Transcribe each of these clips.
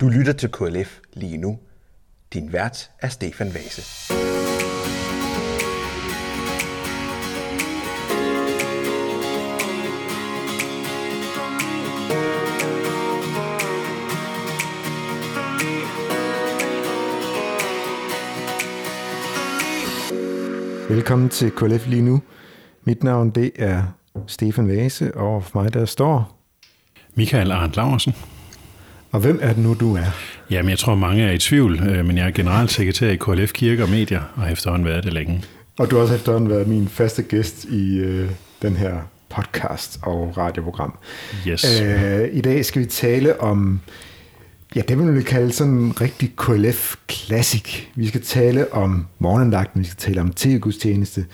Du lytter til KLF lige nu. Din vært er Stefan Vase. Velkommen til KLF lige nu. Mit navn det er Stefan Vase, og for mig der står... Michael Arndt Laversen. Og hvem er det nu, du er? Jamen, jeg tror, mange er i tvivl, øh, men jeg er generalsekretær i KLF Kirke og Medier, og har efterhånden været det længe. Og du har også efterhånden været min faste gæst i øh, den her podcast og radioprogram. Yes. Øh, I dag skal vi tale om, ja, det vil vi kalde sådan en rigtig KLF Classic. Vi skal tale om morgenandagten, vi skal tale om tv-gudstjeneste,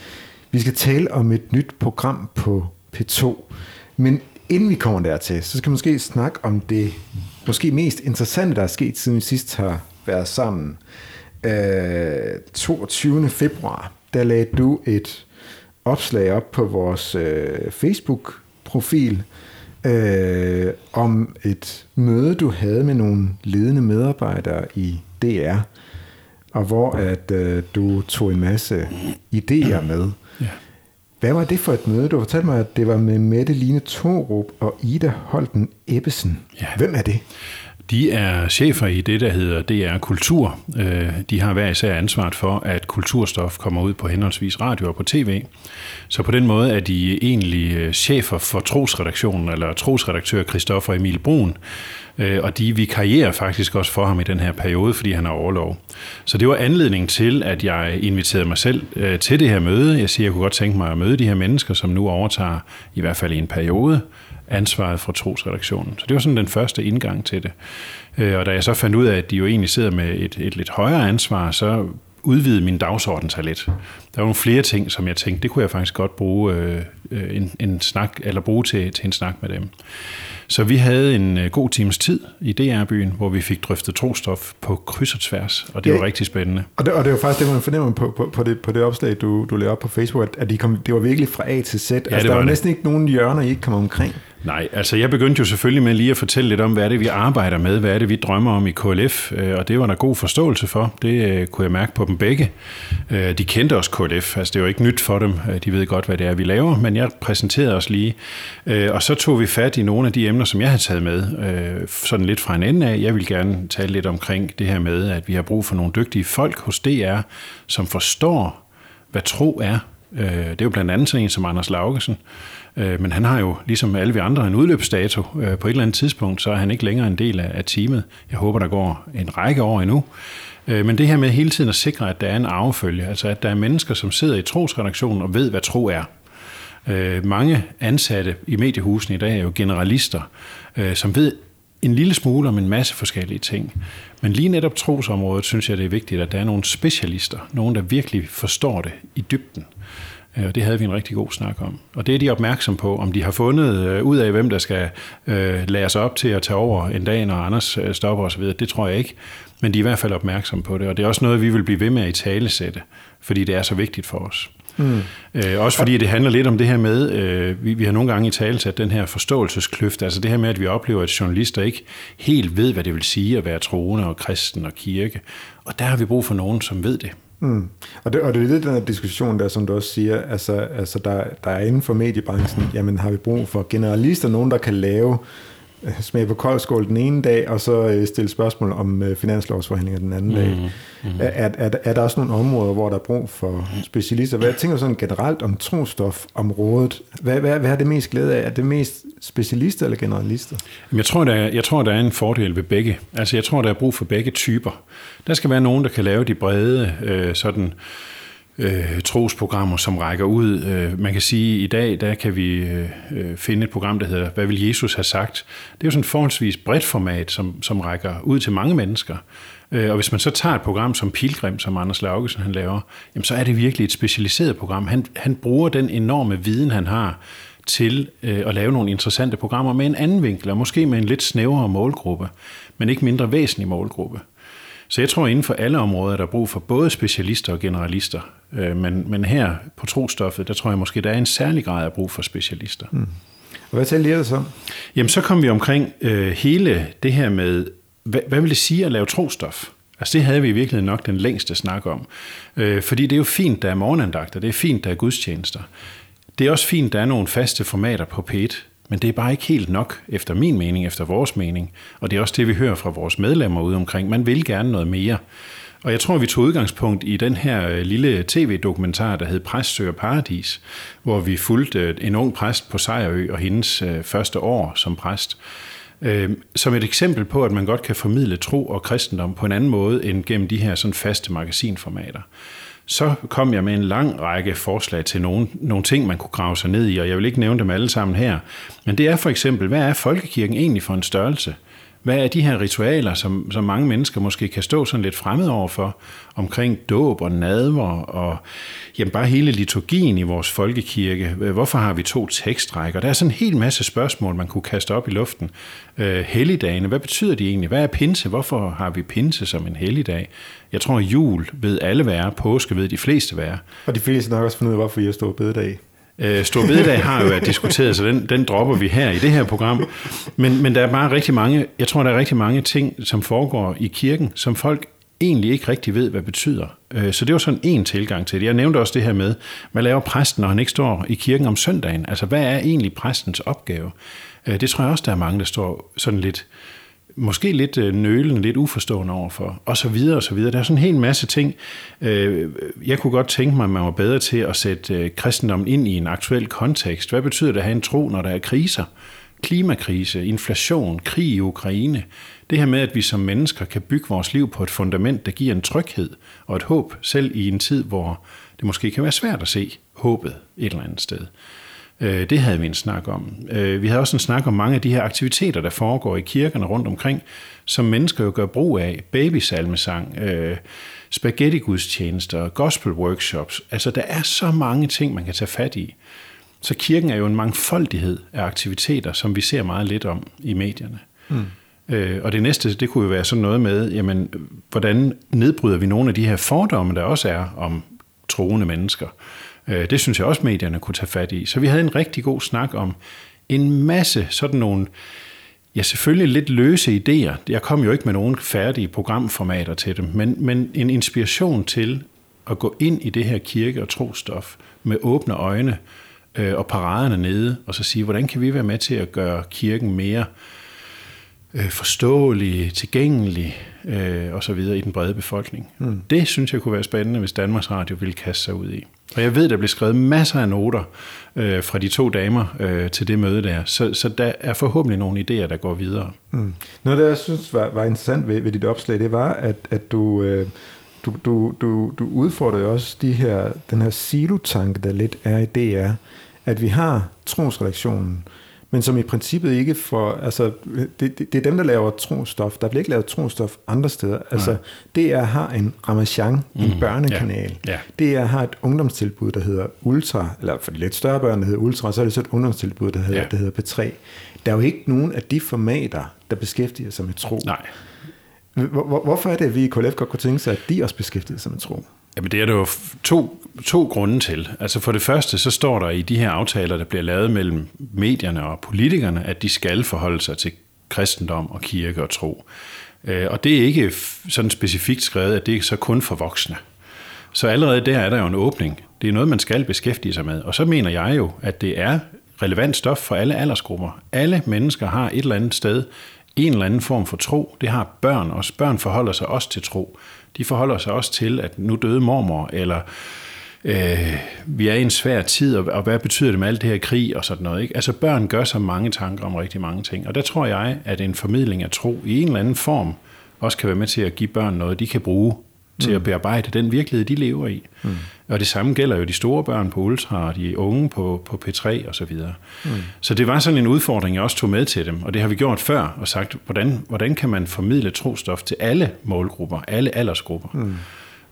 vi skal tale om et nyt program på P2. Men inden vi kommer dertil, så skal vi måske snakke om det måske mest interessante, der er sket, siden vi sidst har været sammen. Øh, 22. februar, der lagde du et opslag op på vores øh, Facebook-profil øh, om et møde, du havde med nogle ledende medarbejdere i DR, og hvor at øh, du tog en masse idéer med. Ja. Hvad var det for et møde? Du fortalte mig, at det var med Mette Line Torup og Ida Holten Ebbesen. Ja. Hvem er det? De er chefer i det, der hedder DR Kultur. Øh, De har hver især ansvaret for, at kulturstof kommer ud på henholdsvis radio og på tv. Så på den måde er de egentlig chefer for trosredaktionen, eller trosredaktør Christoffer Emil Brun. Øh, Og de vikarierer faktisk også for ham i den her periode, fordi han har overlov. Så det var anledningen til, at jeg inviterede mig selv øh, til det her møde. Jeg siger, jeg kunne godt tænke mig at møde de her mennesker, som nu overtager, i hvert fald i en periode, ansvaret for trosredaktionen. Så det var sådan den første indgang til det. Øh, Og da jeg så fandt ud af, at de jo egentlig sidder med et, et lidt højere ansvar, så udvidede min dagsorden sig lidt. Der var nogle flere ting, som jeg tænkte, det kunne jeg faktisk godt bruge øh, øh en, en snak, eller bruge til, til en snak med dem. Så vi havde en øh, god times tid i DR-byen, hvor vi fik drøftet trostof på kryds og tværs, og det Ja. var rigtig spændende. Og det, og det var faktisk det, man fornemmer på, på, på, det, på det opslag, du, du lavede op på Facebook, at, at de kom, det var virkelig fra A til Z. Ja, altså, det der var var det. næsten ikke nogen hjørner, I ikke kom omkring. Nej, altså jeg begyndte jo selvfølgelig med lige at fortælle lidt om, hvad er det, vi arbejder med, hvad er det, vi drømmer om i KLF, øh, og det var der god forståelse for. Det øh, kunne jeg mærke på dem begge. Øh, de kendte også KLF, altså det var ikke nyt for dem, de ved godt, hvad det er, vi laver, men jeg præsenterede os lige. Og så tog vi fat i nogle af de emner, som jeg havde taget med, sådan lidt fra en ende af. Jeg vil gerne tale lidt omkring det her med, at vi har brug for nogle dygtige folk hos DR, som forstår, hvad tro er. Det er jo blandt andet sådan en som Anders Laugesen, Øh, men han har jo, ligesom alle vi andre, en udløbsdato. Øh, På et eller andet tidspunkt, så er han ikke længere en del af af teamet. Jeg håber, der går en række år endnu. Øh, Men det her med hele tiden at sikre, at der er en arvefølge, altså at der er mennesker, som sidder i trosredaktionen og ved, hvad tro er. Øh, Mange ansatte i mediehusene i dag er jo generalister, øh, som ved en lille smule om en masse forskellige ting. Men lige netop trosområdet synes jeg, det er vigtigt, at der er nogle specialister, nogen, der virkelig forstår det i dybden. Øh, Og det havde vi en rigtig god snak om. Og det er de opmærksom på, om de har fundet øh, ud af, hvem der skal øh, lære sig op til at tage over en dag, når Anders øh, stopper osv. Det tror jeg ikke. Men de er i hvert fald opmærksom på det. Og det er også noget, vi vil blive ved med at i tale sætte, fordi det er så vigtigt for os. Mm. Øh, også fordi det handler lidt om det her med, øh, vi, vi har nogle gange i tale sat den her forståelseskløft, altså det her med, at vi oplever, at journalister ikke helt ved, hvad det vil sige at være troende og kristen og kirke. Og der har vi brug for nogen, som ved det. Mm. Og, det, og det er lidt den her diskussion der, som du også siger, altså, altså der, der er inden for mediebranchen, jamen har vi brug for generalister, nogen der kan lave øh, smag på koldskål den ene dag, og så øh, stille spørgsmål om øh, finanslovsforhandlinger den anden mm. dag. Mm. Er, er, er, er der også nogle områder, hvor der er brug for specialister? Hvad tænker du sådan generelt om trostofområdet? Hvad, hvad, hvad er det mest glæde af? Er det mest specialister eller generalister? Jeg tror, der er, jeg tror, der er en fordel ved begge. Altså, jeg tror, der er brug for begge typer. Der skal være nogen, der kan lave de brede, øh, sådan, øh, trosprogrammer, som rækker ud. Øh, man kan sige, at i dag der kan vi øh, øh, finde et program, der hedder Hvad vil Jesus have sagt? Det er jo sådan et forholdsvis bredt format, som, som rækker ud til mange mennesker. Øh, og hvis man så tager et program som Pilgrim, som Anders Laugesen han laver, jamen, så er det virkelig et specialiseret program. Han, han bruger den enorme viden, han har, til øh, at lave nogle interessante programmer med en anden vinkel, og måske med en lidt snævrere målgruppe, men ikke mindre væsentlig målgruppe. Så jeg tror, inden for alle områder, der er brug for både specialister og generalister. Øh, men, men her på trostoffet, der tror jeg måske, der er en særlig grad af brug for specialister. Mm. Og hvad talte ellers om? Jamen, så kom vi omkring øh, hele det her med hvad, hvad vil det sige at lave trostof? Altså det havde vi i virkeligheden nok den længste snak om. Øh, fordi det er jo fint, der er morgenandagter, det er fint, der er gudstjenester. Det er også fint, der er nogle faste formater på P1, men det er bare ikke helt nok, efter min mening, efter vores mening. Og det er også det, vi hører fra vores medlemmer ude omkring. Man vil gerne noget mere. Og jeg tror, vi tog udgangspunkt i den her øh, lille tv-dokumentar, der hed Præst søger paradis, hvor vi fulgte øh, en ung præst på Sejrø og hendes øh, første år som præst. Som et eksempel på, at man godt kan formidle tro og kristendom på en anden måde end gennem de her sådan faste magasinformater så kom jeg med en lang række forslag til nogle, nogle ting, man kunne grave sig ned i, og jeg vil ikke nævne dem alle sammen her. Men det er for eksempel, hvad er folkekirken egentlig for en størrelse? Hvad er de her ritualer, som, som mange mennesker måske kan stå sådan lidt fremmed over for, omkring dåb og nadver og jamen bare hele liturgien i vores folkekirke? Hvorfor har vi to tekstrækker? Der er sådan en hel masse spørgsmål, man kunne kaste op i luften. Øh, helligdagene, hvad betyder de egentlig? Hvad er pinse? Hvorfor har vi pinse som en helligdag? Jeg tror, jul ved alle være, påske ved de fleste være. Og de fleste nok også fundet ud af, hvorfor I står bededag. Øh, Stor bededag har jo været diskuteret, så den, den dropper vi her i det her program. Men, men der er bare rigtig mange, jeg tror, der er rigtig mange ting, som foregår i kirken, som folk egentlig ikke rigtig ved, hvad betyder. Øh, så det var sådan en tilgang til det. Jeg nævnte også det her med, hvad laver præsten, når han ikke står i kirken om søndagen? Altså, hvad er egentlig præstens opgave? Øh, det tror jeg også, der er mange, der står sådan lidt måske lidt øh, nølende, lidt uforstående overfor, og så videre og så videre. Der er sådan en hel masse ting. Øh, jeg kunne godt tænke mig, at man var bedre til at sætte øh, kristendommen ind i en aktuel kontekst. Hvad betyder det at have en tro, når der er kriser? Klimakrise, inflation, krig i Ukraine. Det her med, at vi som mennesker kan bygge vores liv på et fundament, der giver en tryghed og et håb, selv i en tid, hvor det måske kan være svært at se håbet et eller andet sted. Øh, det havde vi en snak om. Øh, vi havde også en snak om mange af de her aktiviteter, der foregår i kirkerne rundt omkring, som mennesker jo gør brug af. Babysalmesang, øh, spaghetti-gudstjenester, gospel-workshops. Altså, der er så mange ting, man kan tage fat i. Så kirken er jo en mangfoldighed af aktiviteter, som vi ser meget lidt om i medierne. Mm. og det næste, det kunne jo være sådan noget med, jamen, hvordan nedbryder vi nogle af de her fordomme, der også er om troende mennesker. Øh, det synes jeg også, medierne kunne tage fat i. Så vi havde en rigtig god snak om en masse sådan nogle, ja selvfølgelig lidt løse idéer. Jeg kom jo ikke med nogen færdige programformater til dem, men, men en inspiration til at gå ind i det her kirke- og trostof med åbne øjne øh, og paraderne nede, og så sige, hvordan kan vi være med til at gøre kirken mere øh, forståelig, tilgængelig øh, og så videre i den brede befolkning. Mm. Det synes jeg kunne være spændende, hvis Danmarks Radio ville kaste sig ud i. Og jeg ved, der blev skrevet masser af noter øh, fra de to damer øh, til det møde der, så, så der er forhåbentlig nogle idéer, der går videre. Mm. Noget, der jeg synes var, var interessant ved, ved dit opslag, det var, at, at du, øh, du, du, du, du udfordrer også de her, den her silotanke, der lidt er i DR, at vi har trosredaktionen, men som i princippet ikke får, altså, det, det, det er dem, der laver trostof. Der bliver ikke lavet trostof andre steder. Altså, DR har en Ramachan, en mm, børnekanal. Yeah, yeah. DR har et ungdomstilbud, der hedder Ultra, eller for de lidt større børn, der hedder Ultra, så er det så et ungdomstilbud, der hedder, yeah. der hedder P3. Der er jo ikke nogen af de formater, der beskæftiger sig med tro. Nej. Hvor, hvorfor er det, at vi i KLF godt kunne tænke sig, at de også beskæftiger sig med tro? Jamen det er der jo to, to grunde til. Altså for det første, så står der i de her aftaler, der bliver lavet mellem medierne og politikerne, at de skal forholde sig til kristendom og kirke og tro. Øh, og det er ikke sådan specifikt skrevet, at det er så kun for voksne. Så allerede der er der jo en åbning. Det er noget, man skal beskæftige sig med. Og så mener jeg jo, at det er relevant stof for alle aldersgrupper. Alle mennesker har et eller andet sted en eller anden form for tro. Det har børn også. Børn forholder sig også til tro de forholder sig også til, at nu døde mormor, eller øh, vi er i en svær tid, og, og hvad betyder det med alt det her krig og sådan noget. Ikke? Altså børn gør sig mange tanker om rigtig mange ting, og der tror jeg, at en formidling af tro i en eller anden form også kan være med til at give børn noget, de kan bruge til mm. at bearbejde den virkelighed, de lever i. Mm. Og det samme gælder jo de store børn på Ultra, og de unge på, på P3 og så videre. Mm. Så det var sådan en udfordring, jeg også tog med til dem, og det har vi gjort før, og sagt, hvordan, hvordan kan man formidle trostof til alle målgrupper, alle aldersgrupper. Mm.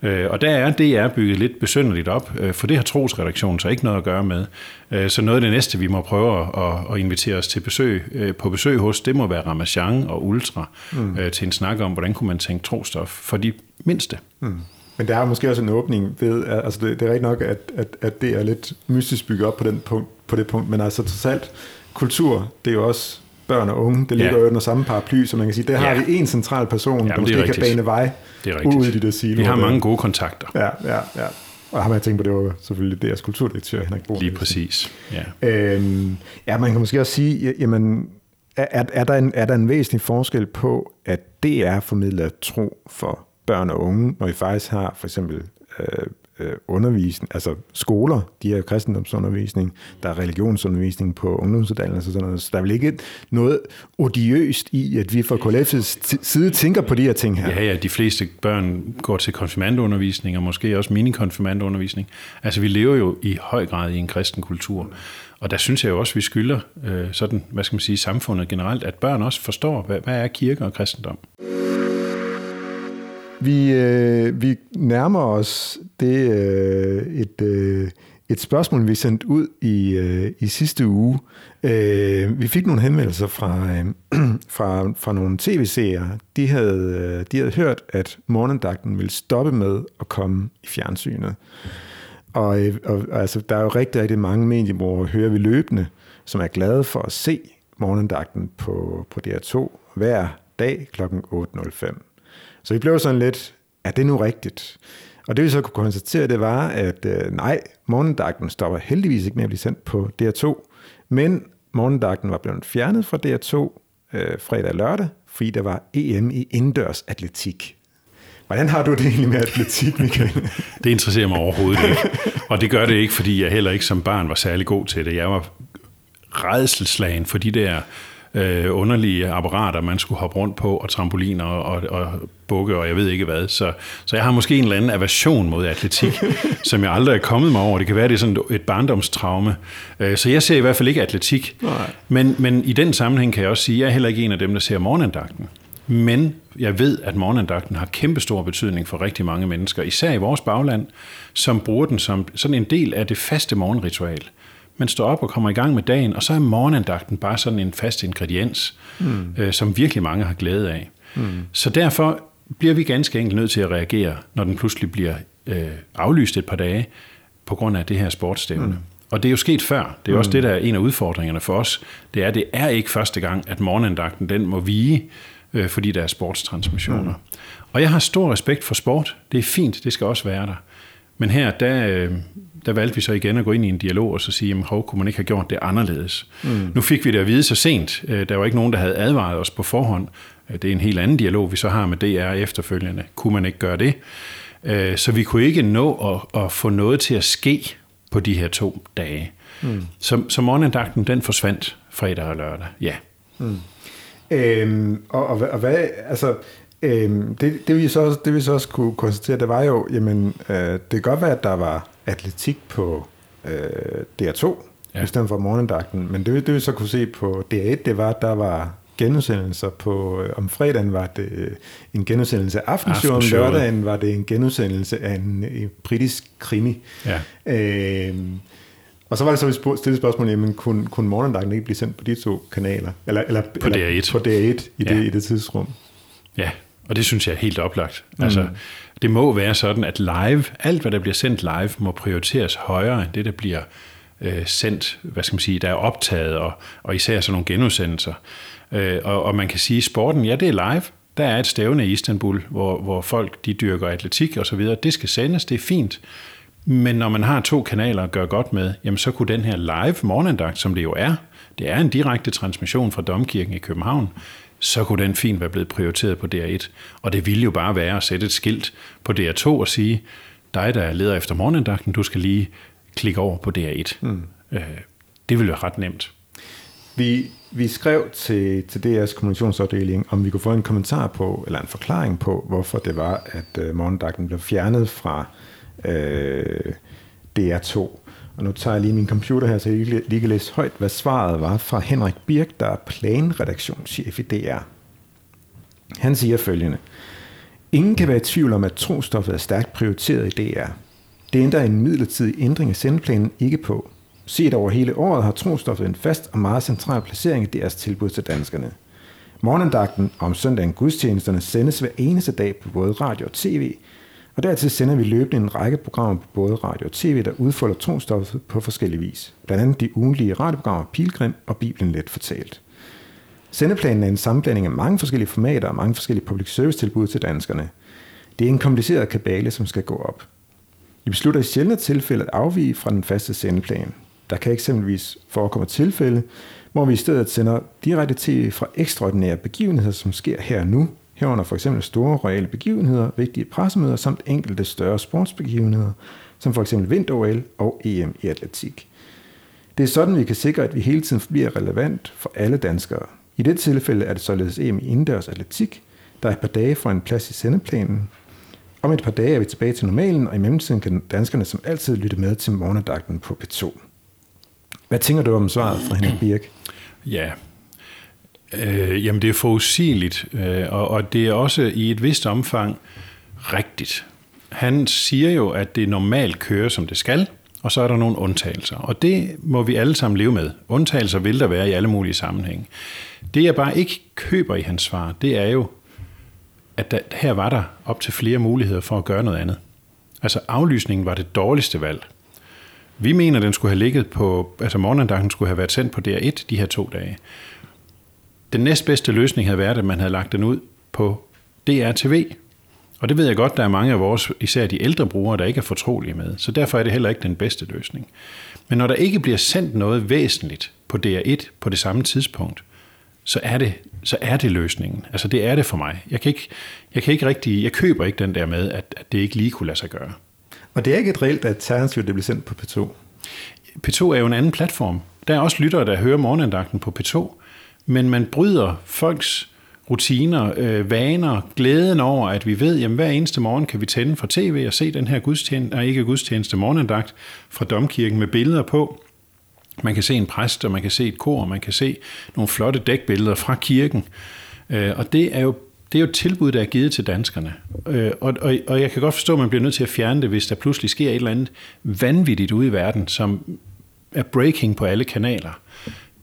Øh, og der er det er bygget lidt besynderligt op, øh, for det har trosredaktionen så ikke noget at gøre med. Øh, så noget af det næste, vi må prøve at, invitere os til besøg, på besøg hos, det må være Ramachan og Ultra, mm. til en snak om, hvordan kunne man tænke trostof for de mindste. Mm. Men der er måske også en åbning ved, altså det, det er rigtig nok, at, at, at det er lidt mystisk bygget op på, den punkt, på det punkt, men altså trods alt, kultur, det er jo også børn og unge. Det ligger Ja. jo under samme paraply, så man kan sige, der har Ja. vi en central person, Jamen, der det er måske kan bane vej Det er ud i de der siloer. Vi har der. mange gode kontakter. Ja, ja, ja. Og ham har jeg tænkt på, det var selvfølgelig deres kulturdirektør, Henrik Bohr. Lige præcis. Ja. Øhm, ja, man kan måske også sige, ja, jamen, er, er, er, der en, er der en væsentlig forskel på, at det er formidlet tro for børn og unge, når vi faktisk har for eksempel øh, øh, undervisning, altså skoler, de har kristendomsundervisning, der er religionsundervisning på ungdomsuddannelser og sådan noget, så der er vel ikke noget odiøst i, at vi fra KLF's side tænker på de her ting her. Ja, ja, de fleste børn går til konfirmandundervisning, og måske også mini-konfirmandundervisning. Altså, vi lever jo i høj grad i en kristen kultur. Og der synes jeg jo også, vi skylder øh, sådan, hvad skal man sige, samfundet generelt, at børn også forstår, hvad, hvad er kirke og kristendom. Vi, øh, vi nærmer os det øh, et, øh, et spørgsmål, vi sendte ud i, øh, i sidste uge. Øh, vi fik nogle henvendelser fra, øh, fra, fra nogle tv-seere. De havde, øh, de havde hørt, at morgendagten ville stoppe med at komme i fjernsynet. Og, øh, og altså, der er jo rigtig, rigtig mange mediebrugere, hører vi løbende, som er glade for at se morgendagten på, på DR2 hver dag kl. 8.05. Så vi blev sådan lidt, er det nu rigtigt? Og det vi så kunne konstatere, det var, at øh, nej, morgendagten stopper heldigvis ikke med at blive sendt på DR2, men morgendagten var blevet fjernet fra DR2 øh, fredag og lørdag, fordi der var EM i indendørs atletik. Hvordan har du det egentlig med atletik, Michael? Det interesserer mig overhovedet ikke. Og det gør det ikke, fordi jeg heller ikke som barn var særlig god til det. Jeg var redselslagen for de der øh, underlige apparater, man skulle hoppe rundt på, og trampoliner og, og, og bukke, og jeg ved ikke hvad. Så, så jeg har måske en eller anden aversion mod atletik, som jeg aldrig er kommet mig over. Det kan være, det er sådan et barndomstraume. Øh, så jeg ser i hvert fald ikke atletik. Nej. Men, men i den sammenhæng kan jeg også sige, at jeg er heller ikke en af dem, der ser morgenandagten. Men jeg ved, at morgenandagten har kæmpe stor betydning for rigtig mange mennesker, især i vores bagland, som bruger den som sådan en del af det faste morgenritual. Man står op og kommer i gang med dagen, og så er morgenandagten bare sådan en fast ingrediens, mm. øh, som virkelig mange har glæde af. Mm. Så derfor bliver vi ganske enkelt nødt til at reagere, når den pludselig bliver øh, aflyst et par dage, på grund af det her sportsstævne. Mm. Og det er jo sket før. Det er også det, der er en af udfordringerne for os. Det er, at det er ikke første gang, at morgenandagten den må vige, øh, fordi der er sportstransmissioner. Mm. Og jeg har stor respekt for sport. Det er fint, det skal også være der. Men her, der, øh, der valgte vi så igen at gå ind i en dialog og så sige, jamen, hov, kunne man ikke have gjort det anderledes? Mm. Nu fik vi det at vide så sent. Øh, Der var ikke nogen, der havde advaret os på forhånd. Øh, Det er en helt anden dialog, vi så har med DR efterfølgende. Kunne man ikke gøre det? Så vi kunne ikke nå at, at få noget til at ske på de her to dage. Mm. Så, så morgenandagten, den forsvandt fredag og lørdag. Ja. Øhm, og, og, og hvad, altså, øhm, det, det, vi så, også- det vi så også kunne konstatere, det var jo, jamen, øh, det kan godt være, at der var atletik på øh, DR2, Ja. i stedet for morgendagten, men det, det vi så kunne se på DR1, det var, at der var genudsendelser på, øh, om fredagen var det øh, en genudsendelse af aftenshow, om Aftenshowet. lørdagen var det en genudsendelse af en, en britisk krimi. Ja. Øhm, og så var det så, vi spurgte- stillede spørgsmål, jamen, kunne, kunne morgendagten ikke blive sendt på de to kanaler? Eller, eller, På eller DR1. På DR1 i, Ja. det, i det tidsrum. Ja, og det synes jeg er helt oplagt. Mm. Altså, det må være sådan, at live, alt hvad der bliver sendt live, må prioriteres højere end det, der bliver øh, sendt, hvad skal man sige, der er optaget, og, og især sådan nogle genudsendelser. Øh, og, og man kan sige, sporten, ja, det er live. Der er et stævne i Istanbul, hvor, hvor folk de dyrker atletik og så videre. Det skal sendes, det er fint. Men når man har to kanaler at gøre godt med, jamen så kunne den her live morgenandagt, som det jo er, det er en direkte transmission fra Domkirken i København, så kunne den fint være blevet prioriteret på DR1. Og det ville jo bare være at sætte et skilt på DR2 og sige, dig der leder efter morgenandagten, du skal lige klikke over på DR1. Mm. Øh, det ville være ret nemt. Vi, vi skrev til, til DR's kommunikationsafdeling, om vi kunne få en kommentar på, eller en forklaring på, hvorfor det var, at øh, morgendagten blev fjernet fra øh, DR2. Og nu tager jeg lige min computer her, så jeg lige, lige kan læse højt, hvad svaret var fra Henrik Birk, der er planredaktionschef i DR. Han siger følgende. Ingen kan være i tvivl om, at trostoffet er stærkt prioriteret i DR. Det ændrer en midlertidig ændring af sendeplanen ikke på. Set over hele året har trostoffet en fast og meget central placering i deres tilbud til danskerne. Morgendagten og om søndagen gudstjenesterne sendes hver eneste dag på både radio og tv, og dertil sender vi løbende en række programmer på både radio og tv, der udfolder trostoffet på forskellige vis. Blandt andet de ugenlige radioprogrammer Pilgrim og Bibelen Let Fortalt. Sendeplanen er en sammenblanding af mange forskellige formater og mange forskellige public service tilbud til danskerne. Det er en kompliceret kabale, som skal gå op. Vi beslutter i sjældne tilfælde at afvige fra den faste sendeplan. Der kan eksempelvis forekomme tilfælde, hvor vi i stedet sender direkte tv fra ekstraordinære begivenheder, som sker her og nu, herunder for eksempel store royale begivenheder, vigtige pressemøder samt enkelte større sportsbegivenheder, som for eksempel vinter-OL og EM i atletik. Det er sådan, vi kan sikre, at vi hele tiden bliver relevant for alle danskere. I det tilfælde er det således EM i indendørs atletik, der er et par dage fra en plads i sendeplanen. Om et par dage er vi tilbage til normalen, og i mellemtiden kan danskerne som altid lytte med til morgendagten på P2. Hvad tænker du om svaret fra Henrik Birk? Ja, øh, jamen det er forudsigeligt, øh, og, og det er også i et vist omfang rigtigt. Han siger jo, at det normalt kører, som det skal, og så er der nogle undtagelser. Og det må vi alle sammen leve med. Undtagelser vil der være i alle mulige sammenhænge. Det jeg bare ikke køber i hans svar, det er jo, at der, her var der op til flere muligheder for at gøre noget andet. Altså aflysningen var det dårligste valg. Vi mener, at den skulle have ligget på, altså morgenandagten skulle have været sendt på DR1 de her to dage. Den næstbedste løsning havde været, at man havde lagt den ud på DRTV. Og det ved jeg godt, der er mange af vores, især de ældre brugere, der ikke er fortrolige med. Så derfor er det heller ikke den bedste løsning. Men når der ikke bliver sendt noget væsentligt på DR1 på det samme tidspunkt, så er det, så er det løsningen. Altså det er det for mig. Jeg kan ikke, jeg kan ikke rigtig, jeg køber ikke den der med, at, at det ikke lige kunne lade sig gøre. Og det er ikke et reelt alternativ, det bliver sendt på P2? P2 er jo en anden platform. Der er også lyttere, der hører morgenandagten på P2, men man bryder folks rutiner, øh, vaner, glæden over, at vi ved, jamen hver eneste morgen kan vi tænde for tv og se den her gudstjeneste, og ikke gudstjeneste, morgenandagt fra Domkirken med billeder på. Man kan se en præst, og man kan se et kor, og man kan se nogle flotte dækbilleder fra kirken. Øh, og det er jo det er jo et tilbud, der er givet til danskerne. Øh, og, og, og jeg kan godt forstå, at man bliver nødt til at fjerne det, hvis der pludselig sker et eller andet vanvittigt ude i verden, som er breaking på alle kanaler.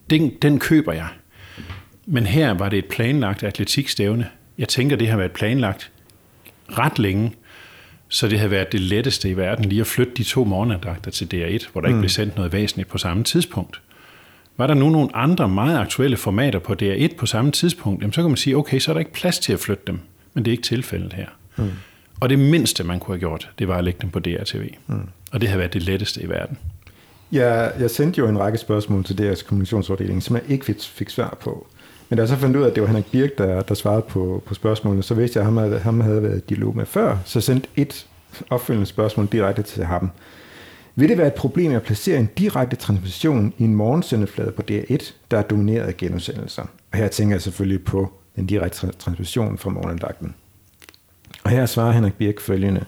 Den, den køber jeg. Men her var det et planlagt atletikstævne. Jeg tænker, det har været planlagt ret længe, så det havde været det letteste i verden lige at flytte de to morgenandagter til DR1, hvor der mm. ikke blev sendt noget væsentligt på samme tidspunkt. Var der nu nogle andre meget aktuelle formater på DR1 på samme tidspunkt, jamen så kan man sige, okay, så er der ikke plads til at flytte dem. Men det er ikke tilfældet her. Mm. Og det mindste, man kunne have gjort, det var at lægge dem på DRTV. Mm. Og det har været det letteste i verden. Ja, jeg sendte jo en række spørgsmål til deres kommunikationsafdeling, som jeg ikke fik, fik svar på. Men da jeg så fandt ud af, at det var Henrik Birk, der, der svarede på, på spørgsmålene, så vidste jeg, at ham, ham havde været i dialog med før, så sendte et opfølgende spørgsmål direkte til ham. Vil det være et problem at placere en direkte transmission i en morgensendeflade på DR1, der er domineret af genudsendelser? Og her tænker jeg selvfølgelig på den direkte transmission fra morgenandagten. Og her svarer Henrik Birk følgende.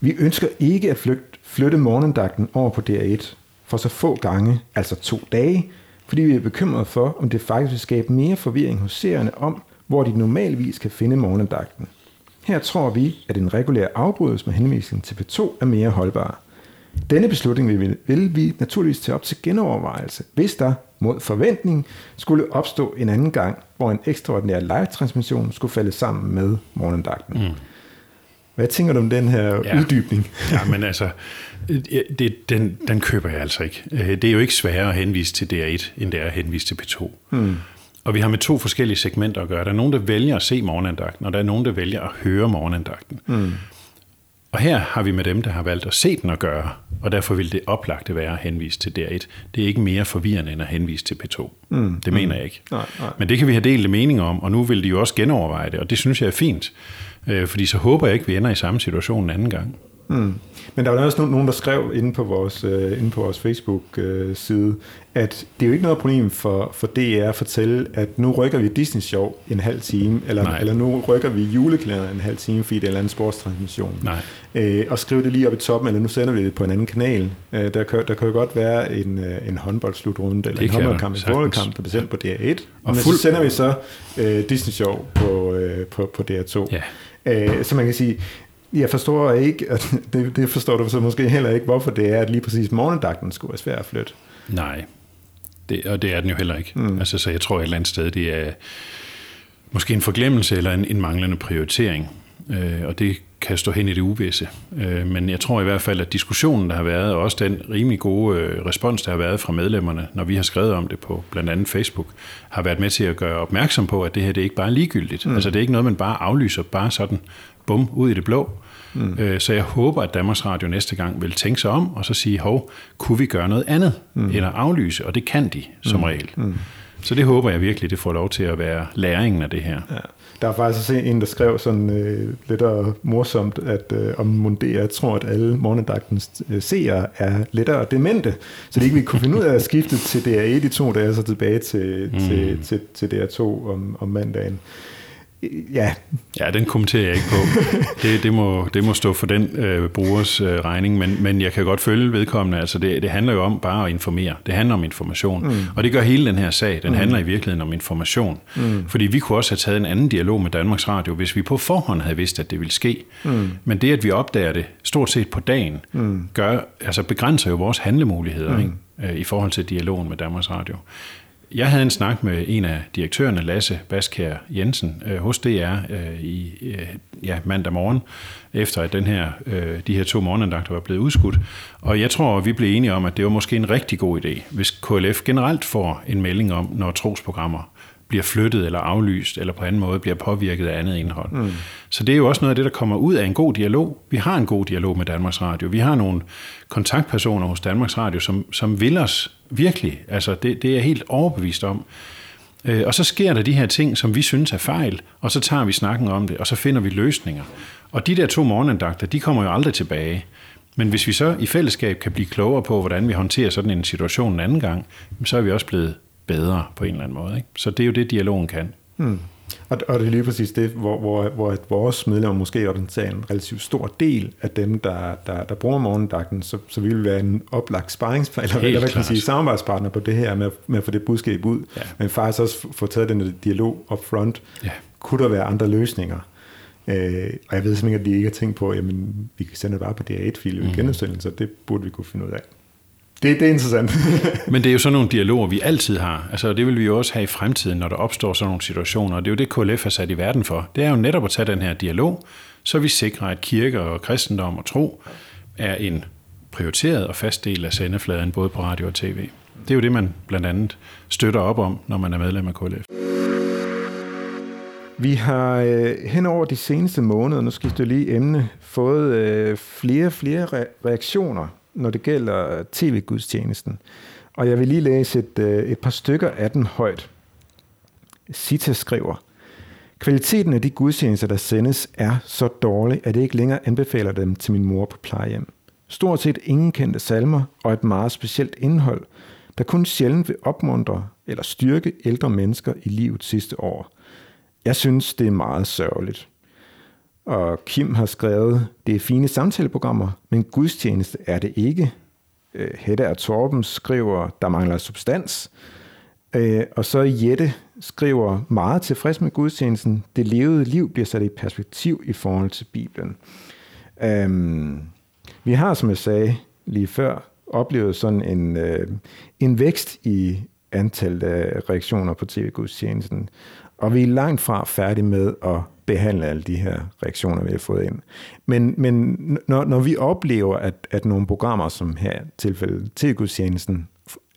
Vi ønsker ikke at flytte morgenandagten over på DR1 for så få gange, altså to dage, fordi vi er bekymrede for, om det faktisk vil skabe mere forvirring hos seerne om, hvor de normalvis kan finde morgenandagten. Her tror vi, at en regulær afbrydelse med henvisning til P2 er mere holdbar. Denne beslutning vil, vil vi naturligvis tage op til genovervejelse, hvis der mod forventning skulle opstå en anden gang, hvor en ekstraordinær live-transmission skulle falde sammen med morgenandagten. Mm. Hvad tænker du om den her ja. uddybning? ja, men altså, det, den, den køber jeg altså ikke. Øh, det er jo ikke sværere at henvise til DR1, end det er at henvise til P2. Mm. Og vi har med to forskellige segmenter at gøre. Der er nogen, der vælger at se morgenandagten, og der er nogen, der vælger at høre morgenandagten. Mm. Og her har vi med dem, der har valgt at se den at gøre, og derfor vil det oplagte være at henvise til DR1. Det er ikke mere forvirrende end at henvise til P2. Mm. Det mener mm. jeg ikke. Nej, nej. Men det kan vi have delt mening om, og nu vil de jo også genoverveje det, og det synes jeg er fint. Øh, fordi så håber jeg ikke, vi ender i samme situation en anden gang. Mm. Men der var også nogen, der skrev inde på vores, uh, inde på vores Facebook-side, at det er jo ikke noget problem for, for DR at fortælle, at nu rykker vi Disney Show en halv time, eller, eller nu rykker vi julekalender en halv time, fordi det er en eller anden sportstransmission. Nej. Uh, og skrive det lige op i toppen, eller nu sender vi det på en anden kanal. Uh, der, kan, der kan jo godt være en, uh, en håndboldslutrunde, eller det en håndboldkamp, en fodboldkamp, der bliver sendt på DR1. Og men fuld... så sender vi så uh, Disney Show på, uh, på, på DR2. Ja. Uh, så man kan sige, jeg forstår ikke, at det, det forstår du så måske heller ikke, hvorfor det er, at lige præcis morgendagten skulle være svær at flytte. Nej, det, og det er den jo heller ikke. Mm. Altså, så jeg tror et eller andet sted, det er måske en forglemmelse eller en, en manglende prioritering. Øh, og det kan stå hen i det uvisse. Øh, men jeg tror i hvert fald, at diskussionen, der har været, og også den rimelig gode øh, respons, der har været fra medlemmerne, når vi har skrevet om det på blandt andet Facebook, har været med til at gøre opmærksom på, at det her det er ikke bare ligegyldigt. Mm. Altså det er ikke noget, man bare aflyser, bare sådan bum, ud i det blå. Mm. Øh, så jeg håber, at Danmarks Radio næste gang vil tænke sig om, og så sige, hov, kunne vi gøre noget andet, mm. eller aflyse, og det kan de som mm. regel. Mm. Så det håber jeg virkelig, det får lov til at være læringen af det her. Ja. Der er faktisk også en, der skrev sådan øh, lidt morsomt, at øh, om Mondea jeg tror, at alle morgendagtens øh, seere er lettere demente, så de ikke vil kunne finde ud af at skifte til DR1 de to dage, så tilbage til, mm. til, til, til DR2 om, om mandagen ja. Ja, den kommenterer jeg ikke på. Det, det, må, det må stå for den øh, brugers øh, regning, men, men jeg kan godt følge vedkommende. Altså det, det handler jo om bare at informere. Det handler om information. Mm. Og det gør hele den her sag. Den mm. handler i virkeligheden om information. Mm. Fordi vi kunne også have taget en anden dialog med Danmarks Radio, hvis vi på forhånd havde vidst, at det ville ske. Mm. Men det, at vi opdager det stort set på dagen, mm. gør, altså begrænser jo vores handlemuligheder mm. ikke? Øh, i forhold til dialogen med Danmarks Radio. Jeg havde en snak med en af direktørerne, Lasse Baskær Jensen, øh, hos DR øh, i øh, ja, mandag morgen, efter at den her, øh, de her to morgenandagter var blevet udskudt. Og jeg tror, vi blev enige om, at det var måske en rigtig god idé, hvis KLF generelt får en melding om, når trosprogrammer bliver flyttet eller aflyst, eller på anden måde bliver påvirket af andet indhold. Mm. Så det er jo også noget af det, der kommer ud af en god dialog. Vi har en god dialog med Danmarks Radio. Vi har nogle kontaktpersoner hos Danmarks Radio, som, som vil os virkelig. Altså, det, det er jeg helt overbevist om. Øh, og så sker der de her ting, som vi synes er fejl, og så tager vi snakken om det, og så finder vi løsninger. Og de der to morgenandagter, de kommer jo aldrig tilbage. Men hvis vi så i fællesskab kan blive klogere på, hvordan vi håndterer sådan en situation en anden gang, så er vi også blevet bedre på en eller anden måde. Ikke? Så det er jo det, dialogen kan. Hmm. Og, og det er lige præcis det, hvor, hvor, hvor vores medlemmer måske repræsenterer en relativt stor del af dem, der, der, der bruger morgendagten, så, så vil vi være en oplagt sparringspartner, eller, eller hvad kan man sige, samarbejdspartner på det her med, med at få det budskab ud, ja. men faktisk også få taget den dialog up front. Ja. Kunne der være andre løsninger? Øh, og jeg ved simpelthen, at de ikke har tænkt på, jamen, vi kan sende det bare på DR1-fil i mm. genudsendelse, det burde vi kunne finde ud af. Det, det er interessant. Men det er jo sådan nogle dialoger, vi altid har. Altså, det vil vi jo også have i fremtiden, når der opstår sådan nogle situationer. Og det er jo det, KLF har sat i verden for. Det er jo netop at tage den her dialog, så vi sikrer, at kirke og kristendom og tro er en prioriteret og fast del af sendefladen, både på radio og tv. Det er jo det, man blandt andet støtter op om, når man er medlem af KLF. Vi har øh, hen over de seneste måneder, nu skifter jeg lige emne, fået øh, flere og flere reaktioner når det gælder tv-gudstjenesten. Og jeg vil lige læse et, øh, et par stykker af den højt. Sita skriver, Kvaliteten af de gudstjenester, der sendes, er så dårlig, at jeg ikke længere anbefaler dem til min mor på plejehjem. Stort set ingen kendte salmer og et meget specielt indhold, der kun sjældent vil opmuntre eller styrke ældre mennesker i livets sidste år. Jeg synes, det er meget sørgeligt. Og Kim har skrevet, det er fine samtaleprogrammer, men gudstjeneste er det ikke. Øh, Hedda og Torben skriver, der mangler substans. Øh, og så Jette skriver, meget tilfreds med gudstjenesten. Det levede liv bliver sat i perspektiv i forhold til Bibelen. Øhm, vi har, som jeg sagde lige før, oplevet sådan en, øh, en vækst i antallet af reaktioner på tv-gudstjenesten. Og vi er langt fra færdige med at behandle alle de her reaktioner, vi har fået ind. Men, men når, når vi oplever, at, at nogle programmer, som her tilfælde til gudstjenesten,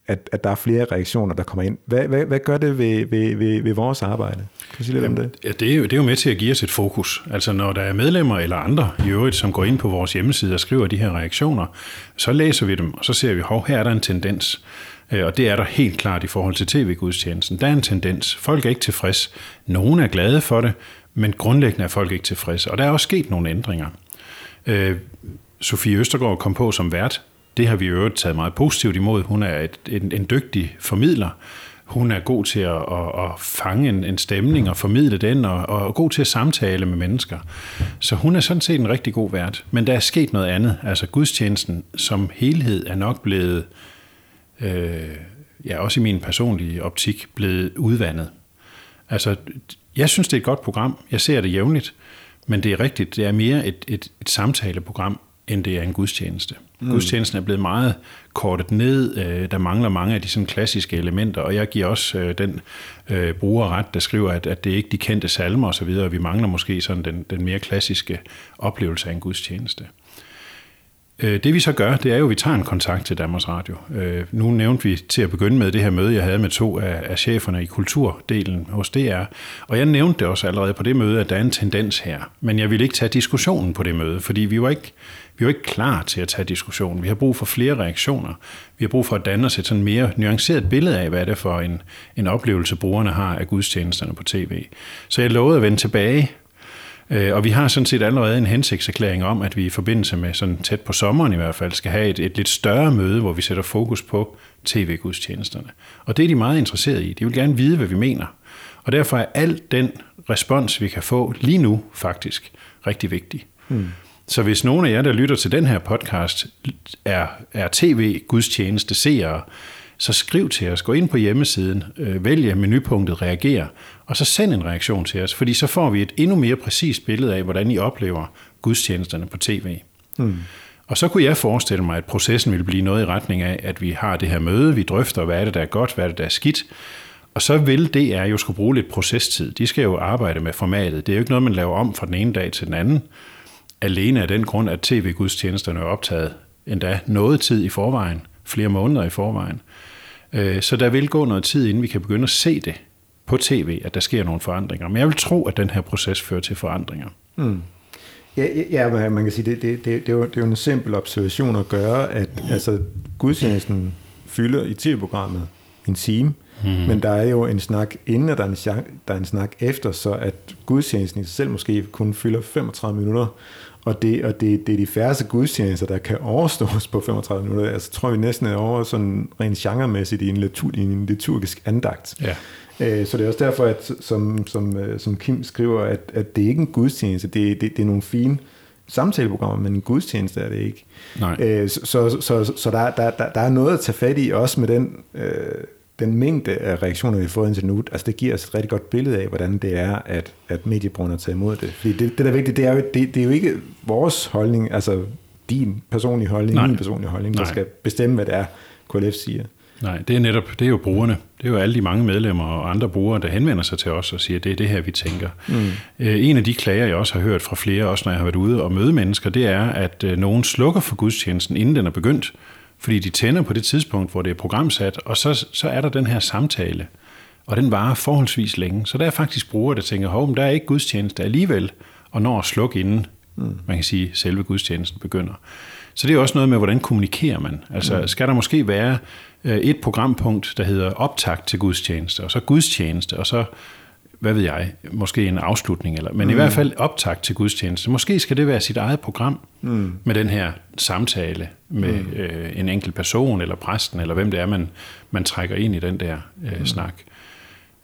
at, at der er flere reaktioner, der kommer ind. Hvad, hvad, hvad gør det ved, ved, ved, ved vores arbejde? Kan du sige lidt Jamen, om det? Ja, det er, jo, det er jo med til at give os et fokus. Altså når der er medlemmer eller andre i øvrigt, som går ind på vores hjemmeside og skriver de her reaktioner, så læser vi dem, og så ser vi, hov, her er der en tendens. Øh, og det er der helt klart i forhold til tv-gudstjenesten. Der er en tendens. Folk er ikke tilfreds. Nogle er glade for det, men grundlæggende er folk ikke tilfredse. Og der er også sket nogle ændringer. Øh, Sofie Østergaard kom på som vært. Det har vi i øvrigt taget meget positivt imod. Hun er et, en, en dygtig formidler. Hun er god til at, at, at fange en, en stemning og formidle den, og, og god til at samtale med mennesker. Så hun er sådan set en rigtig god vært. Men der er sket noget andet. Altså gudstjenesten som helhed er nok blevet, øh, ja også i min personlige optik, blevet udvandet. Altså jeg synes, det er et godt program. Jeg ser det jævnligt. Men det er rigtigt, det er mere et, et, et samtaleprogram, end det er en gudstjeneste. Mm. Gudstjenesten er blevet meget kortet ned, øh, der mangler mange af de sådan klassiske elementer, og jeg giver også øh, den øh, bruger ret, der skriver, at, at det er ikke de kendte salmer osv., og vi mangler måske sådan den, den mere klassiske oplevelse af en gudstjeneste. Øh, det vi så gør, det er jo, at vi tager en kontakt til Danmarks Radio. Øh, nu nævnte vi til at begynde med det her møde, jeg havde med to af, cheferne i kulturdelen hos DR. Og jeg nævnte det også allerede på det møde, at der er en tendens her. Men jeg ville ikke tage diskussionen på det møde, fordi vi var ikke, vi var ikke klar til at tage diskussionen. Vi har brug for flere reaktioner. Vi har brug for at danne os et sådan mere nuanceret billede af, hvad det er for en, en oplevelse, brugerne har af gudstjenesterne på tv. Så jeg lovede at vende tilbage og vi har sådan set allerede en hensigtserklæring om, at vi i forbindelse med sådan tæt på sommeren i hvert fald, skal have et, et lidt større møde, hvor vi sætter fokus på tv-gudstjenesterne. Og det er de meget interesserede i. De vil gerne vide, hvad vi mener. Og derfor er al den respons, vi kan få lige nu faktisk rigtig vigtig. Hmm. Så hvis nogen af jer, der lytter til den her podcast, er, er tv-gudstjeneste seere, så skriv til os, gå ind på hjemmesiden, øh, vælg menupunktet reager, og så send en reaktion til os, fordi så får vi et endnu mere præcist billede af, hvordan I oplever gudstjenesterne på tv. Mm. Og så kunne jeg forestille mig, at processen ville blive noget i retning af, at vi har det her møde, vi drøfter, hvad er det, der er godt, hvad er det, der er skidt, og så vil DR jo skulle bruge lidt procestid. De skal jo arbejde med formatet. Det er jo ikke noget, man laver om fra den ene dag til den anden. Alene af den grund, at tv-gudstjenesterne er optaget endda noget tid i forvejen, flere måneder i forvejen. Øh, så der vil gå noget tid, inden vi kan begynde at se det på tv, at der sker nogle forandringer. Men jeg vil tro, at den her proces fører til forandringer. Mm. Ja, ja, man kan sige, det, det, det, det, er jo, det er jo en simpel observation at gøre, at altså, gudstjenesten fylder i tv-programmet en time, mm. men der er jo en snak inden, og der er en, der er en snak efter, så at gudstjenesten i sig selv måske kun fylder 35 minutter, og det, og det, det er de færreste gudstjenester, der kan overstås på 35 minutter. Altså tror vi næsten er over sådan rent genremæssigt i en, litur, i en liturgisk andagt. Ja. Øh, så det er også derfor, at som, som, øh, som Kim skriver, at, at det er ikke en gudstjeneste, det, det, det er nogle fine samtaleprogrammer, men en gudstjeneste er det ikke. Nej. Øh, så så, så, så der, der, der, der er noget at tage fat i, også med den, øh, den mængde af reaktioner, vi har fået indtil nu. Altså det giver os et rigtig godt billede af, hvordan det er, at, at mediebrugerne tager imod det. Fordi det, det der er vigtigt, det er, jo, det, det er jo ikke vores holdning, altså din personlige holdning, Nej. min personlige holdning, der Nej. skal bestemme, hvad det er, KLF siger. Nej, det er netop, det er jo brugerne. Det er jo alle de mange medlemmer og andre brugere, der henvender sig til os og siger, det er det her, vi tænker. Mm. Øh, en af de klager, jeg også har hørt fra flere, også når jeg har været ude og møde mennesker, det er, at øh, nogen slukker for gudstjenesten, inden den er begyndt, fordi de tænder på det tidspunkt, hvor det er programsat, og så, så er der den her samtale, og den varer forholdsvis længe. Så der er faktisk brugere, der tænker, hov, der er ikke gudstjeneste alligevel, og når at slukke inden, mm. man kan sige, selve gudstjenesten begynder. Så det er også noget med, hvordan kommunikerer man. Altså, mm. skal der måske være øh, et programpunkt, der hedder optakt til gudstjeneste, og så gudstjeneste, og så hvad ved jeg, måske en afslutning, eller, men mm. i hvert fald optakt til gudstjeneste. Måske skal det være sit eget program mm. med den her samtale med mm. øh, en enkelt person, eller præsten, eller hvem det er, man, man trækker ind i den der øh, mm. snak.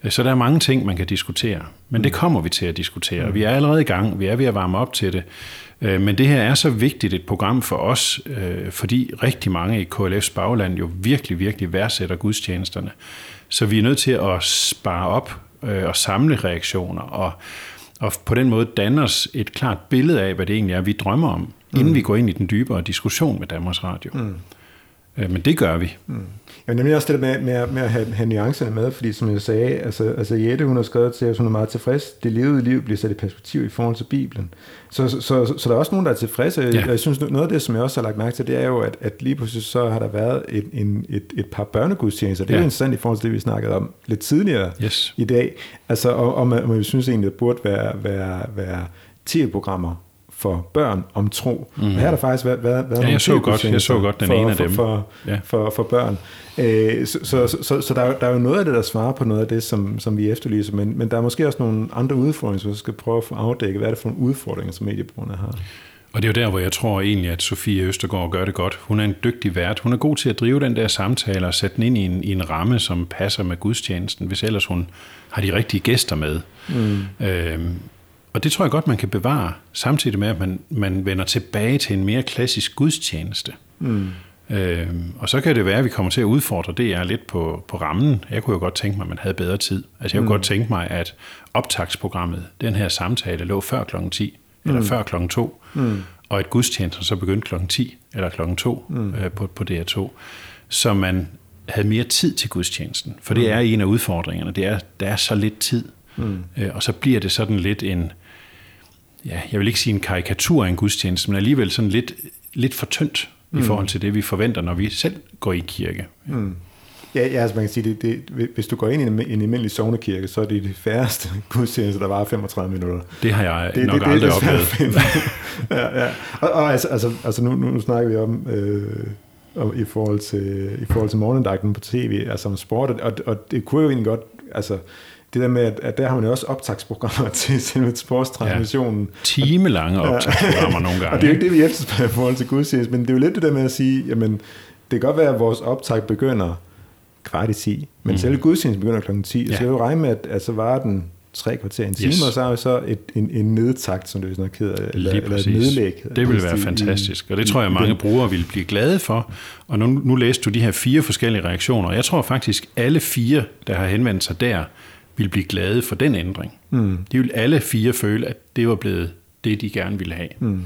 Så der er mange ting, man kan diskutere, men mm. det kommer vi til at diskutere. Mm. Vi er allerede i gang, vi er ved at varme op til det. Øh, men det her er så vigtigt et program for os, øh, fordi rigtig mange i KLF's bagland jo virkelig, virkelig værdsætter gudstjenesterne. Så vi er nødt til at spare op øh, og samle reaktioner, og, og på den måde danne os et klart billede af, hvad det egentlig er, vi drømmer om, mm. inden vi går ind i den dybere diskussion med Danmarks Radio. Mm. Øh, men det gør vi. Mm. Jeg vil nemlig også det med, med, med at have, have nuancerne med, fordi som jeg sagde, altså, altså Jette, hun har skrevet til at hun er meget tilfreds. Det levede liv bliver sat i perspektiv i forhold til Bibelen. Så, så, så, så der er også nogen, der er tilfredse. Ja. Jeg synes, noget af det, som jeg også har lagt mærke til, det er jo, at, at lige pludselig så har der været et, en, et, et par børnegudstjenester. Det er ja. jo interessant i forhold til det, vi snakkede om lidt tidligere yes. i dag. Altså, og, og man, man synes egentlig, at det burde være, være, være tv-programmer, for børn om tro. Mm. Og her har der faktisk været, været, været ja, jeg så godt, jeg så godt den for, ene af dem. For, for, ja. for, for børn. Øh, så så, så, så, så der, er, der er jo noget af det, der svarer på noget af det, som, som vi efterlyser, men, men der er måske også nogle andre udfordringer, som vi skal prøve at få afdækket. Hvad er det for nogle udfordringer, som mediebrugerne har? Og det er jo der, hvor jeg tror egentlig, at Sofie Østergaard gør det godt. Hun er en dygtig vært. Hun er god til at drive den der samtale og sætte den ind i en, i en ramme, som passer med gudstjenesten, hvis ellers hun har de rigtige gæster med. Mm. Øhm, og det tror jeg godt, man kan bevare, samtidig med, at man, man vender tilbage til en mere klassisk gudstjeneste. Mm. Øh, og så kan det være, at vi kommer til at udfordre det er lidt på, på rammen. Jeg kunne jo godt tænke mig, at man havde bedre tid. Altså jeg kunne mm. godt tænke mig, at optagsprogrammet, den her samtale, lå før klokken 10 eller mm. før klokken 2. Mm. og at gudstjenesten så begyndte klokken 10 eller klokken 2 mm. øh, på, på DR2, så man havde mere tid til gudstjenesten. For det mm. er en af udfordringerne, det er, der er så lidt tid, mm. øh, og så bliver det sådan lidt en, ja, jeg vil ikke sige en karikatur af en gudstjeneste, men alligevel sådan lidt, lidt for tyndt mm. i forhold til det, vi forventer, når vi selv går i kirke. Mm. Ja, ja, altså man kan sige, det, det, hvis du går ind i en, en almindelig sovnekirke, så er det det færreste gudstjeneste, der var 35 minutter. Det har jeg det, nok det, aldrig det, oplevet. ja, ja. Og, og altså, altså, altså nu, nu snakker vi om, øh, om i, forhold til, i forhold til morgendagten på tv, altså om sport, og, og det kunne jo egentlig godt, altså det der med, at, at der har man jo også optagsprogrammer til selve sportstransmissionen. Ja, timelange optagsprogrammer nogle gange. og det er jo ikke det, vi efterspørger i forhold til gudstjeneste, men det er jo lidt det der med at sige, jamen, det kan godt være, at vores optag begynder kvart i 10. Men mm. selve gudstjenesten begynder klokken 10, ja. så jeg vil regne med, at, at så var den tre kvarter, en time, yes. og så har vi så et, en, en nedtakt, som det er sådan noget eller, eller et nedlæg. Det vil være fantastisk, og det tror jeg, mange brugere vil blive glade for. Og nu, nu læste du de her fire forskellige reaktioner, og jeg tror faktisk, alle fire, der har henvendt sig der, vil blive glade for den ændring. Mm. De vil alle fire føle, at det var blevet det, de gerne ville have. Mm.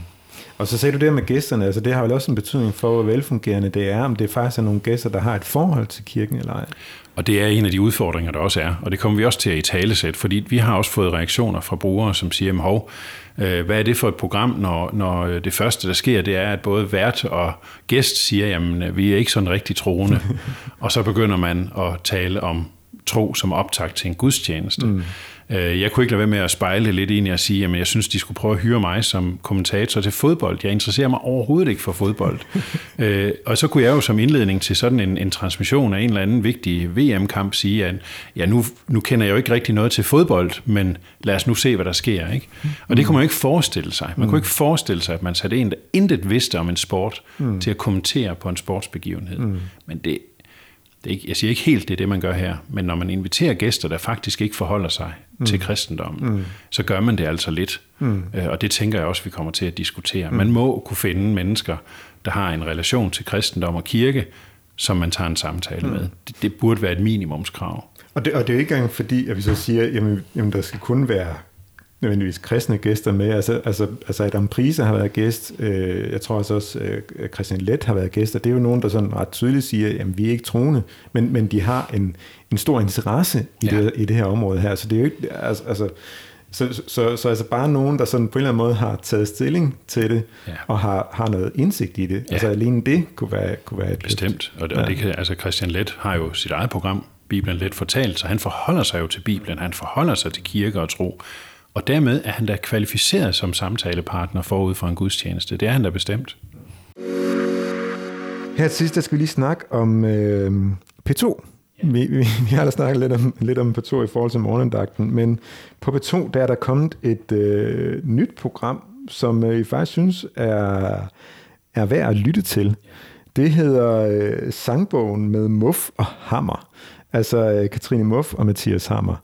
Og så sagde du det med gæsterne, altså det har vel også en betydning for, hvor velfungerende det er, om det faktisk er nogle gæster, der har et forhold til kirken eller ej. Og det er en af de udfordringer, der også er, og det kommer vi også til at i tale sæt, fordi vi har også fået reaktioner fra brugere, som siger, hov, øh, hvad er det for et program, når, når det første, der sker, det er, at både vært og gæst siger, jamen vi er ikke sådan rigtig troende, og så begynder man at tale om tro som optakt til en gudstjeneste. Mm. Øh, jeg kunne ikke lade være med at spejle lidt ind i at sige, at jeg synes, de skulle prøve at hyre mig som kommentator til fodbold. Jeg interesserer mig overhovedet ikke for fodbold. Øh, og så kunne jeg jo som indledning til sådan en, en transmission af en eller anden vigtig VM-kamp sige, at ja, nu, nu kender jeg jo ikke rigtig noget til fodbold, men lad os nu se, hvad der sker. Ikke? Og det kunne man jo ikke forestille sig. Man kunne ikke forestille sig, at man satte en, der intet vidste om en sport, mm. til at kommentere på en sportsbegivenhed. Mm. Men det det er ikke, jeg siger ikke helt, det er det, man gør her, men når man inviterer gæster, der faktisk ikke forholder sig mm. til kristendommen, mm. så gør man det altså lidt. Mm. Øh, og det tænker jeg også, vi kommer til at diskutere. Mm. Man må kunne finde mennesker, der har en relation til kristendom og kirke, som man tager en samtale mm. med. Det, det burde være et minimumskrav. Og det, og det er ikke engang fordi, at vi så siger, jamen, jamen der skal kun være nødvendigvis kristne gæster med. Altså, altså, altså Adam Prise har været gæst. Øh, jeg tror også, også øh, Christian Let har været gæst. Og det er jo nogen, der sådan ret tydeligt siger, at vi er ikke troende, men, men de har en, en stor interesse i, ja. det, i det her område her. Så det er jo ikke... Altså, altså, så, så, så, så altså bare nogen, der sådan på en eller anden måde har taget stilling til det, ja. og har, har noget indsigt i det. Ja. Altså alene det kunne være, kunne være et Bestemt. Og, det, ja. og det kan, altså Christian Let har jo sit eget program, Bibelen Let fortalt, så han forholder sig jo til Bibelen, han forholder sig til kirke og tro. Og dermed er han da kvalificeret som samtalepartner forud for en gudstjeneste. Det er han da bestemt. Her til sidst der skal vi lige snakke om øh, P2. Vi, vi, vi har da snakket lidt om, lidt om P2 i forhold til morgendagten, men på P2 der er der kommet et øh, nyt program, som øh, faktisk synes er, er værd at lytte til. Det hedder øh, Sangbogen med Muff og Hammer. Altså øh, Katrine Muff og Mathias Hammer.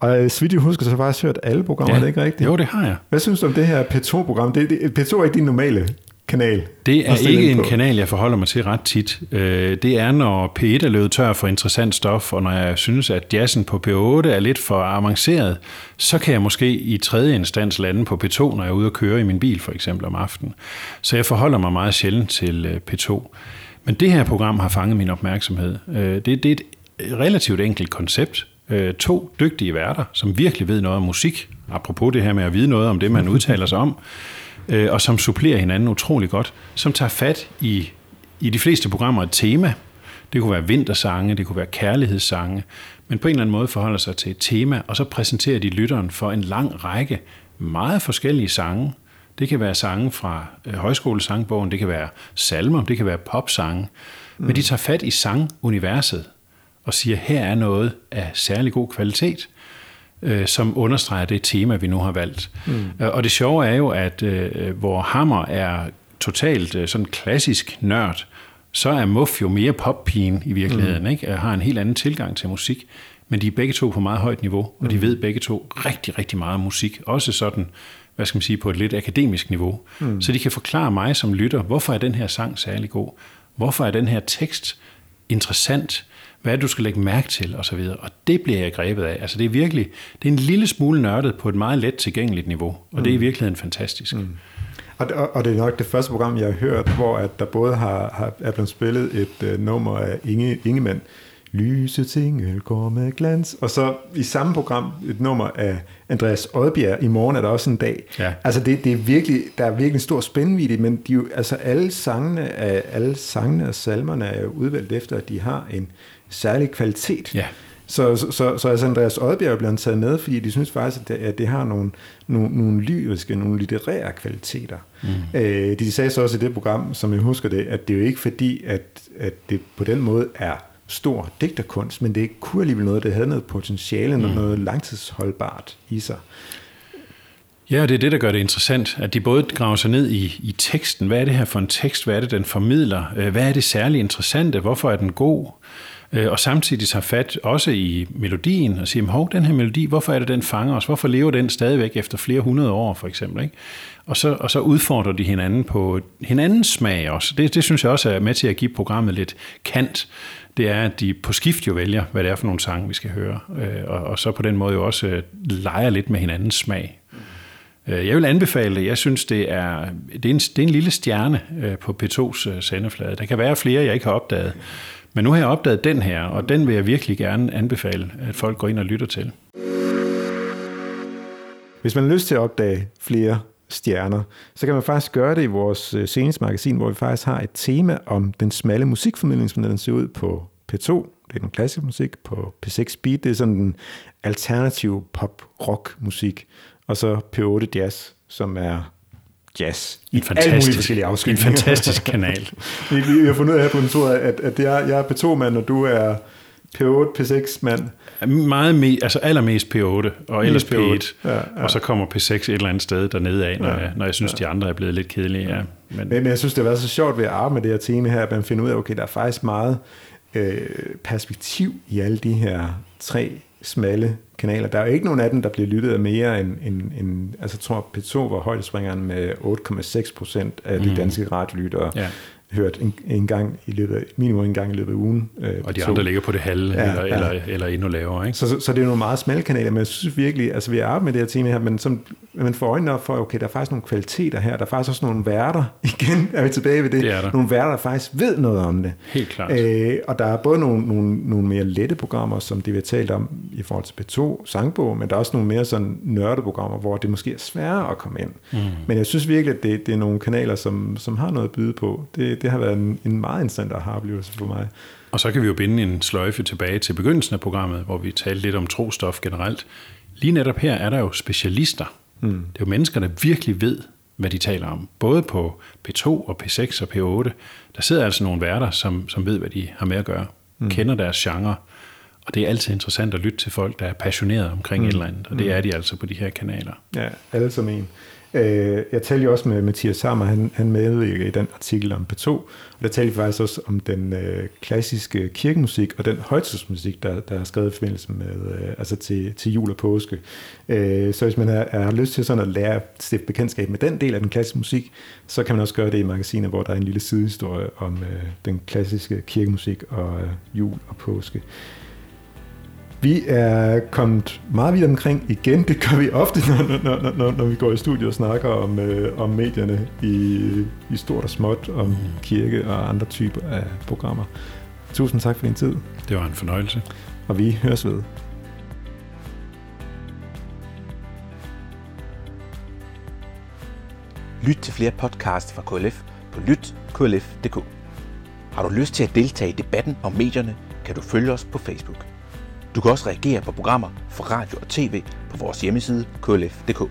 Og så vidt jeg husker, så har faktisk hørt alle programmer, ja. er det ikke rigtigt? Jo, det har jeg. Hvad synes du om det her P2-program? Det, det, P2 er ikke din normale kanal. Det er ikke en kanal, jeg forholder mig til ret tit. Øh, det er, når P1 er løbet tør for interessant stof, og når jeg synes, at jazzen på P8 er lidt for avanceret, så kan jeg måske i tredje instans lande på P2, når jeg er ude og køre i min bil for eksempel om aftenen. Så jeg forholder mig meget sjældent til øh, P2. Men det her program har fanget min opmærksomhed. Øh, det, det er et relativt enkelt koncept øh, to dygtige værter, som virkelig ved noget om musik, apropos det her med at vide noget om det, man udtaler sig om, øh, og som supplerer hinanden utrolig godt, som tager fat i, i de fleste programmer et tema. Det kunne være vintersange, det kunne være kærlighedssange, men på en eller anden måde forholder sig til et tema, og så præsenterer de lytteren for en lang række meget forskellige sange. Det kan være sange fra øh, højskolesangbogen, det kan være salmer, det kan være popsange, mm. men de tager fat i sanguniverset, og siger, her er noget af særlig god kvalitet, øh, som understreger det tema, vi nu har valgt. Mm. Øh, og det sjove er jo, at øh, hvor Hammer er totalt øh, sådan klassisk nørd, så er Muff jo mere poppigen i virkeligheden, mm. ikke? har en helt anden tilgang til musik, men de er begge to på meget højt niveau, og de mm. ved begge to rigtig, rigtig meget om musik, også sådan, hvad skal man sige, på et lidt akademisk niveau. Mm. Så de kan forklare mig som lytter, hvorfor er den her sang særlig god? Hvorfor er den her tekst interessant? Hvad du skal lægge mærke til osv. Og det bliver jeg grebet af. Altså det er virkelig, det er en lille smule nørdet på et meget let tilgængeligt niveau, og mm. det er i mm. virkeligheden fantastisk. Mm. Og, og, og det er nok det første program, jeg har hørt, hvor at der både har, har er blevet spillet et uh, nummer af Inge, Ingemann, Lyse ting går med glans. Og så i samme program et nummer af Andreas Oddbjerg. I morgen er der også en dag. Ja. Altså det, det er virkelig, der er virkelig en stor spændvidde, men de, jo- altså alle sangene, er, alle sangene og salmerne er jo udvalgt efter, at de har en særlig kvalitet. Ja. Så, så, så, så altså Andreas Oddbjerg er blevet taget med, fordi de synes faktisk, at det, at det har nogle, nogle, nogle lyriske, nogle litterære kvaliteter. Mm. Øh, de sagde så også i det program, som jeg husker det, at det er jo ikke fordi, at, at det på den måde er stor digterkunst, men det kunne alligevel noget, der havde noget potentiale, mm. noget langtidsholdbart i sig. Ja, og det er det, der gør det interessant, at de både graver sig ned i, i teksten. Hvad er det her for en tekst? Hvad er det, den formidler? Øh, Hvad er det særligt interessante? Hvorfor er den god? Øh, Og samtidig tager fat også i melodien og siger, hov, den her melodi, hvorfor er det, den fanger os? Hvorfor lever den stadigvæk efter flere hundrede år, for eksempel? Ikke? Og, så, og så udfordrer de hinanden på hinandens smag også. Det, det synes jeg også er med til at give programmet lidt kant. Det er, at de på skift jo vælger, hvad det er for nogle sange, vi skal høre. Øh, og, og så på den måde jo også øh, leger lidt med hinandens smag. Øh, jeg vil anbefale det. Jeg synes, det er, det er, en, det er en lille stjerne på P2's sendeflade. Der kan være flere, jeg ikke har opdaget. Men nu har jeg opdaget den her, og den vil jeg virkelig gerne anbefale, at folk går ind og lytter til. Hvis man har lyst til at opdage flere stjerner, så kan man faktisk gøre det i vores øh, seneste magasin, hvor vi faktisk har et tema om den smalle musikformidling, som den ser ud på P2. Det er den klassiske musik på P6 Beat. Det er sådan den alternative pop-rock-musik. Og så P8 Jazz, som er jazz. En alle mulige fantastisk, forskellige en afskygninger. fantastisk kanal. vi, vi har fundet ud af her på kontoret, at, at jeg, jeg er P2-mand, og du er P8, P6-mand. Meget me, altså allermest P8, og ellers Mest P8. P1. Ja, ja. Og så kommer P6 et eller andet sted dernede af, når, Ja, jeg, når jeg synes, de andre er blevet lidt kedelige. Ja. Men, Men, men jeg synes, det har været så sjovt ved at arbejde med det her tema her, at man finder ud af, okay, der er faktisk meget øh, perspektiv i alle de her tre smalle kanaler. Der er jo ikke nogen af dem, der bliver lyttet af mere end, end, end altså jeg tror P2 var højdespringeren med 8,6 procent af de danske radiolyttere. Ja. Hørt en, en gang i løbet af, minimum en gang i løbet af ugen. Øh, og de P2. andre ligger på det halve, Ja, eller, ja. eller, eller endnu lavere. Ikke? Så, så, så det er nogle meget smalle kanaler, men jeg synes virkelig, altså vi har arbejdet med det her tema her, men som, man får øjnene op for, okay, der er faktisk nogle kvaliteter her, der er faktisk også nogle værter, igen er vi tilbage ved det, Det er nogle værter, der faktisk ved noget om det. Helt klart. Øh, og der er både nogle, nogle, nogle mere lette programmer, som det vi har talt om i forhold til P2 sangbog, men der er også nogle mere sådan nørdeprogrammer, hvor det måske er sværere at komme ind. Mm. Men jeg synes virkelig, at det, det er nogle kanaler, som, som har noget at byde på. Det, det har været en, en meget interessant aha-oplevelse for mig. Og så kan vi jo binde en sløjfe tilbage til begyndelsen af programmet, hvor vi talte lidt om trostof generelt. Lige netop her er der jo specialister. Mm. Det er jo mennesker, der virkelig ved, hvad de taler om. Både på P2 og P6 og P8. Der sidder altså nogle værter, som, som ved, hvad de har med at gøre. Mm. Kender deres genre. Og det er altid interessant at lytte til folk, der er passionerede omkring mm. et eller andet. Og det er de altså på de her kanaler. Ja, alle som en. Øh, jeg talte jo også med Mathias Sammer, han, han medvirker i den artikel om P2, og der talte vi faktisk også om den øh, klassiske kirkemusik og den højtidsmusik, der, der er skrevet i forbindelse med, øh, altså til, til jul og påske. Øh, så hvis man har, har lyst til sådan at lære at stifte bekendtskab med den del af den klassiske musik, så kan man også gøre det i magasinet, hvor der er en lille sidehistorie om øh, den klassiske kirkemusik og øh, jul og påske. Vi er kommet meget vidt omkring igen. Det gør vi ofte, når, når, når, når, når vi går i studio og snakker om, øh, om medierne i, i stort og småt, om kirke og andre typer af programmer. Tusind tak for din tid, Det var en fornøjelse. og vi høres ved. Lyt til flere podcasts fra KLF på lytklf.dk. Har du lyst til at deltage i debatten om medierne, kan du følge os på Facebook. Du kan også reagere på programmer fra radio og tv på vores hjemmeside klf.dk.